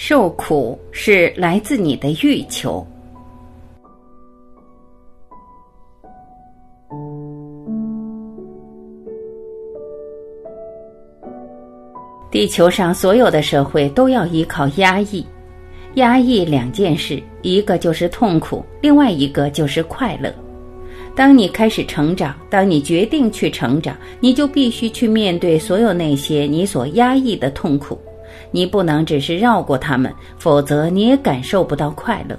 受苦是来自你的欲求。地球上所有的社会都要依靠压抑，压抑两件事，一个就是痛苦，另外一个就是快乐。当你开始成长，当你决定去成长，你就必须去面对所有那些你所压抑的痛苦。你不能只是绕过他们，否则你也感受不到快乐。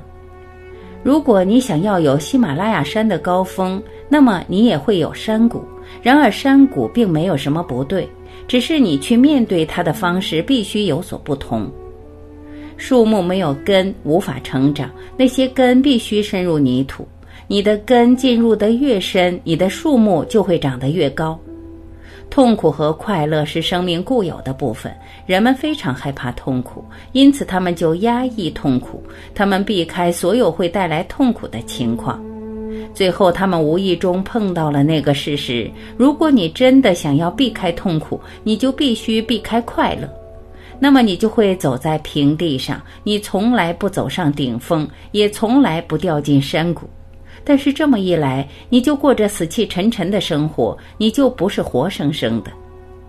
如果你想要有喜马拉雅山的高峰，那么你也会有山谷。然而，山谷并没有什么不对，只是你去面对它的方式必须有所不同。树木没有根，无法成长，那些根必须深入泥土。你的根进入的越深，你的树木就会长得越高。痛苦和快乐是生命固有的部分，人们非常害怕痛苦，因此他们就压抑痛苦，他们避开所有会带来痛苦的情况。最后，他们无意中碰到了那个事实：如果你真的想要避开痛苦，你就必须避开快乐。那么，你就会走在平地上，你从来不走上顶峰，也从来不掉进山谷。但是这么一来，你就过着死气沉沉的生活，你就不是活生生的。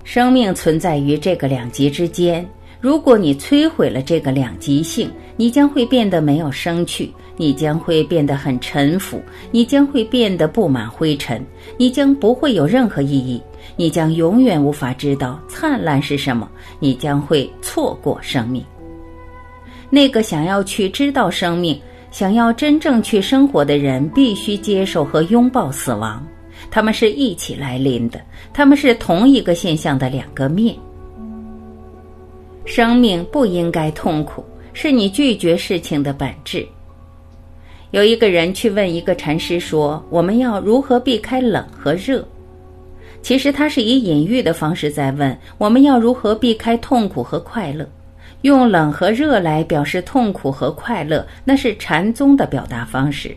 生命存在于这个两极之间。如果你摧毁了这个两极性，你将会变得没有生趣，你将会变得很沉浮，你将会变得布满灰尘，你将不会有任何意义，你将永远无法知道灿烂是什么，你将会错过生命。那个想要去知道生命。想要真正去生活的人，必须接受和拥抱死亡。他们是一起来临的，他们是同一个现象的两个面。生命不应该痛苦，是你拒绝事情的本质。有一个人去问一个禅师说：“我们要如何避开冷和热？”其实他是以隐喻的方式在问：“我们要如何避开痛苦和快乐？”用冷和热来表示痛苦和快乐，那是禅宗的表达方式。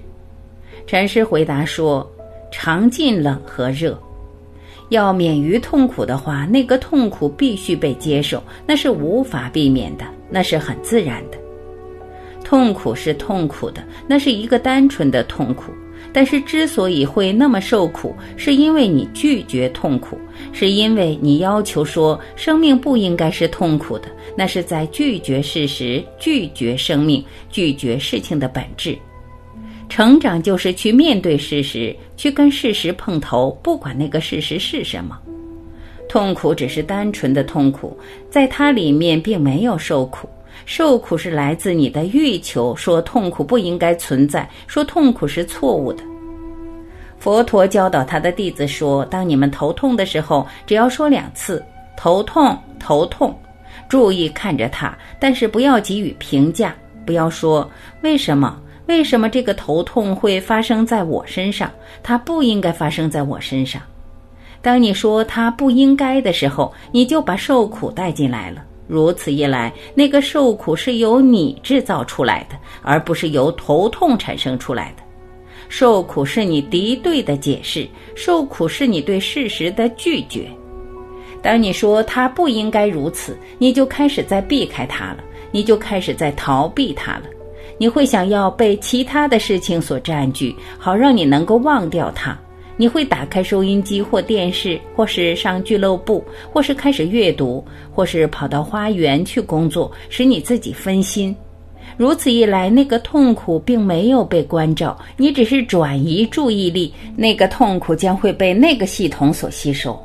禅师回答说：“常尽冷和热，要免于痛苦的话，那个痛苦必须被接受，那是无法避免的，那是很自然的。痛苦是痛苦的，那是一个单纯的痛苦。”但是，之所以会那么受苦，是因为你拒绝痛苦，是因为你要求说生命不应该是痛苦的，那是在拒绝事实，拒绝生命，拒绝事情的本质。成长就是去面对事实，去跟事实碰头，不管那个事实是什么。痛苦只是单纯的痛苦，在它里面并没有受苦。受苦是来自你的欲求，说痛苦不应该存在，说痛苦是错误的。佛陀教导他的弟子说：“当你们头痛的时候，只要说两次‘头痛，头痛’，注意看着它，但是不要给予评价，不要说为什么，为什么这个头痛会发生在我身上？它不应该发生在我身上。当你说它不应该的时候，你就把受苦带进来了。”如此一来，那个受苦是由你制造出来的，而不是由头痛产生出来的。受苦是你敌对的解释，受苦是你对事实的拒绝。当你说他不应该如此，你就开始在避开他了，你就开始在逃避他了。你会想要被其他的事情所占据，好让你能够忘掉他。你会打开收音机或电视，或是上俱乐部，或是开始阅读，或是跑到花园去工作，使你自己分心。如此一来，那个痛苦并没有被关照，你只是转移注意力，那个痛苦将会被那个系统所吸收。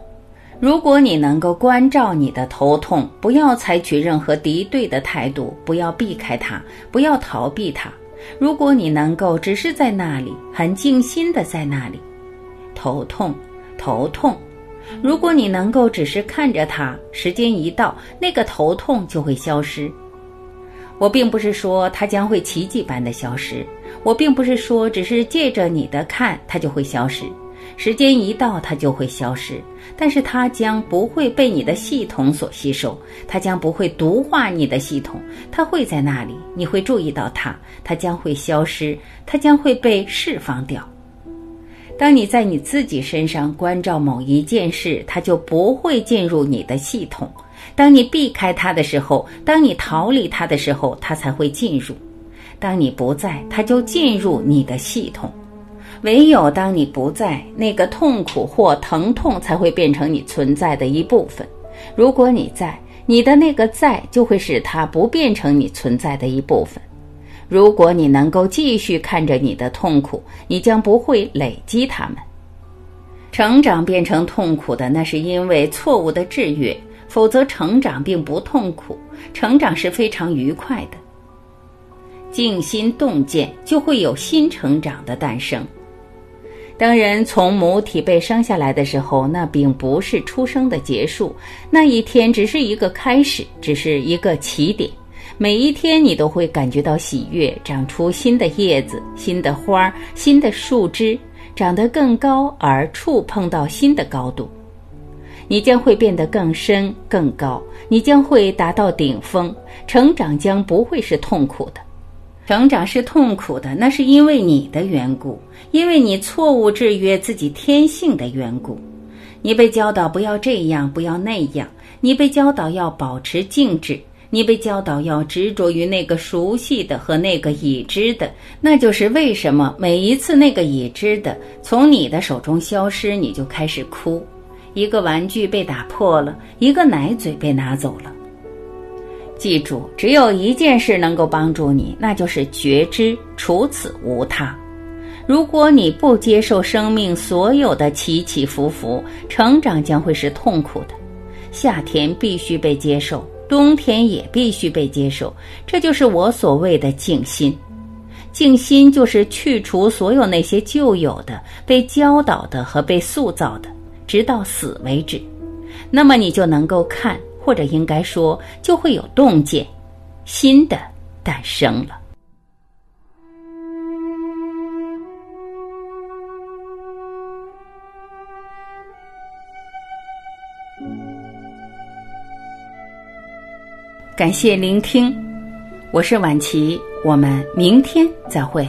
如果你能够关照你的头痛，不要采取任何敌对的态度，不要避开它，不要逃避它。如果你能够只是在那里，很静心的在那里。头痛，头痛。如果你能够只是看着它，时间一到，那个头痛就会消失。我并不是说它将会奇迹般的消失，我并不是说只是借着你的看它就会消失。时间一到，它就会消失，但是它将不会被你的系统所吸收，它将不会毒化你的系统，它会在那里，你会注意到它，它将会消失，它将会被释放掉。当你在你自己身上关照某一件事，它就不会进入你的系统。当你避开它的时候，当你逃离它的时候，它才会进入。当你不在，它就进入你的系统。唯有当你不在，那个痛苦或疼痛才会变成你存在的一部分。如果你在，你的那个在就会使它不变成你存在的一部分。如果你能够继续看着你的痛苦，你将不会累积它们。成长变成痛苦的，那是因为错误的制约；否则，成长并不痛苦，成长是非常愉快的。静心洞见，就会有新成长的诞生。当人从母体被生下来的时候，那并不是出生的结束，那一天只是一个开始，只是一个起点。每一天，你都会感觉到喜悦，长出新的叶子、新的花、新的树枝，长得更高而触碰到新的高度。你将会变得更深、更高，你将会达到顶峰。成长将不会是痛苦的。成长是痛苦的，那是因为你的缘故，因为你错误制约自己天性的缘故。你被教导不要这样，不要那样；你被教导要保持静止；你被教导要执着于那个熟悉的和那个已知的。那就是为什么每一次那个已知的从你的手中消失，你就开始哭。一个玩具被打破了，一个奶嘴被拿走了。记住，只有一件事能够帮助你，那就是觉知，除此无他。如果你不接受生命所有的起起伏伏，成长将会是痛苦的。夏天必须被接受，冬天也必须被接受，这就是我所谓的静心。静心就是去除所有那些旧有的、被教导的和被塑造的，直到死为止。那么你就能够看。或者应该说，就会有洞见，新的诞生了。感谢聆听，我是晚琪，我们明天再会。